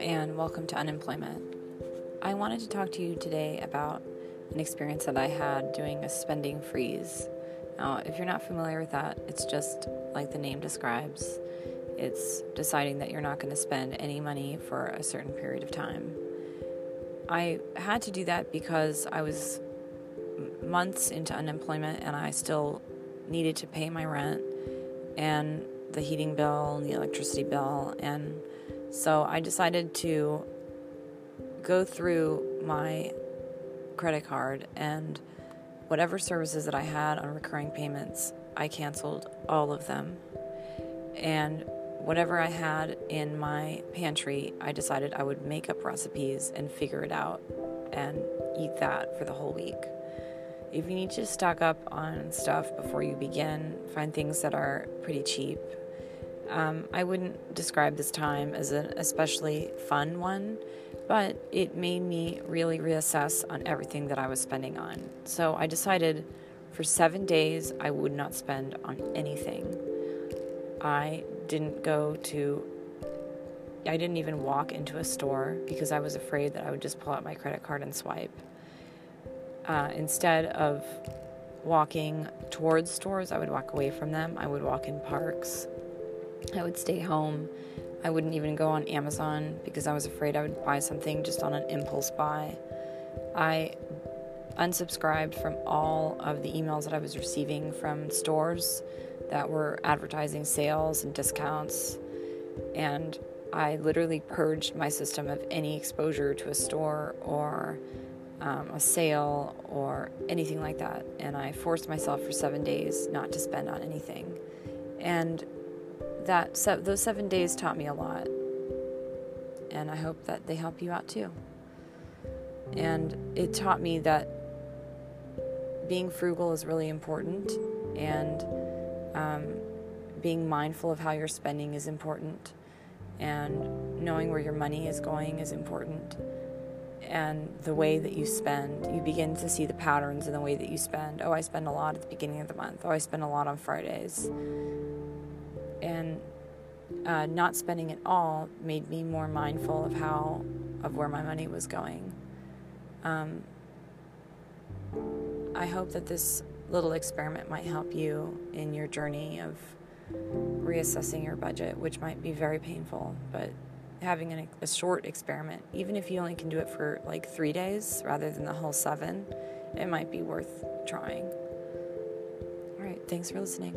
and welcome to Unemployment. I wanted to talk to you today about an experience that I had doing a spending freeze. Now, if you're not familiar with that, it's just like the name describes it's deciding that you're not going to spend any money for a certain period of time. I had to do that because I was months into unemployment and I still needed to pay my rent and the heating bill and the electricity bill. And so I decided to go through my credit card and whatever services that I had on recurring payments, I canceled all of them. And whatever I had in my pantry, I decided I would make up recipes and figure it out and eat that for the whole week. If you need to stock up on stuff before you begin, find things that are pretty cheap. Um, I wouldn't describe this time as an especially fun one, but it made me really reassess on everything that I was spending on. So I decided for seven days I would not spend on anything. I didn't go to I didn't even walk into a store because I was afraid that I would just pull out my credit card and swipe. Uh, instead of walking towards stores, I would walk away from them. I would walk in parks. I would stay home. I wouldn't even go on Amazon because I was afraid I would buy something just on an impulse buy. I unsubscribed from all of the emails that I was receiving from stores that were advertising sales and discounts. And I literally purged my system of any exposure to a store or um, a sale or anything like that. And I forced myself for seven days not to spend on anything. And that se- those seven days taught me a lot. And I hope that they help you out too. And it taught me that being frugal is really important and um, being mindful of how you're spending is important, and knowing where your money is going is important. And the way that you spend, you begin to see the patterns in the way that you spend. Oh, I spend a lot at the beginning of the month. Oh, I spend a lot on Fridays. And uh, not spending it all made me more mindful of how, of where my money was going. Um, I hope that this little experiment might help you in your journey of reassessing your budget, which might be very painful, but having an, a short experiment, even if you only can do it for like three days rather than the whole seven, it might be worth trying. All right, thanks for listening.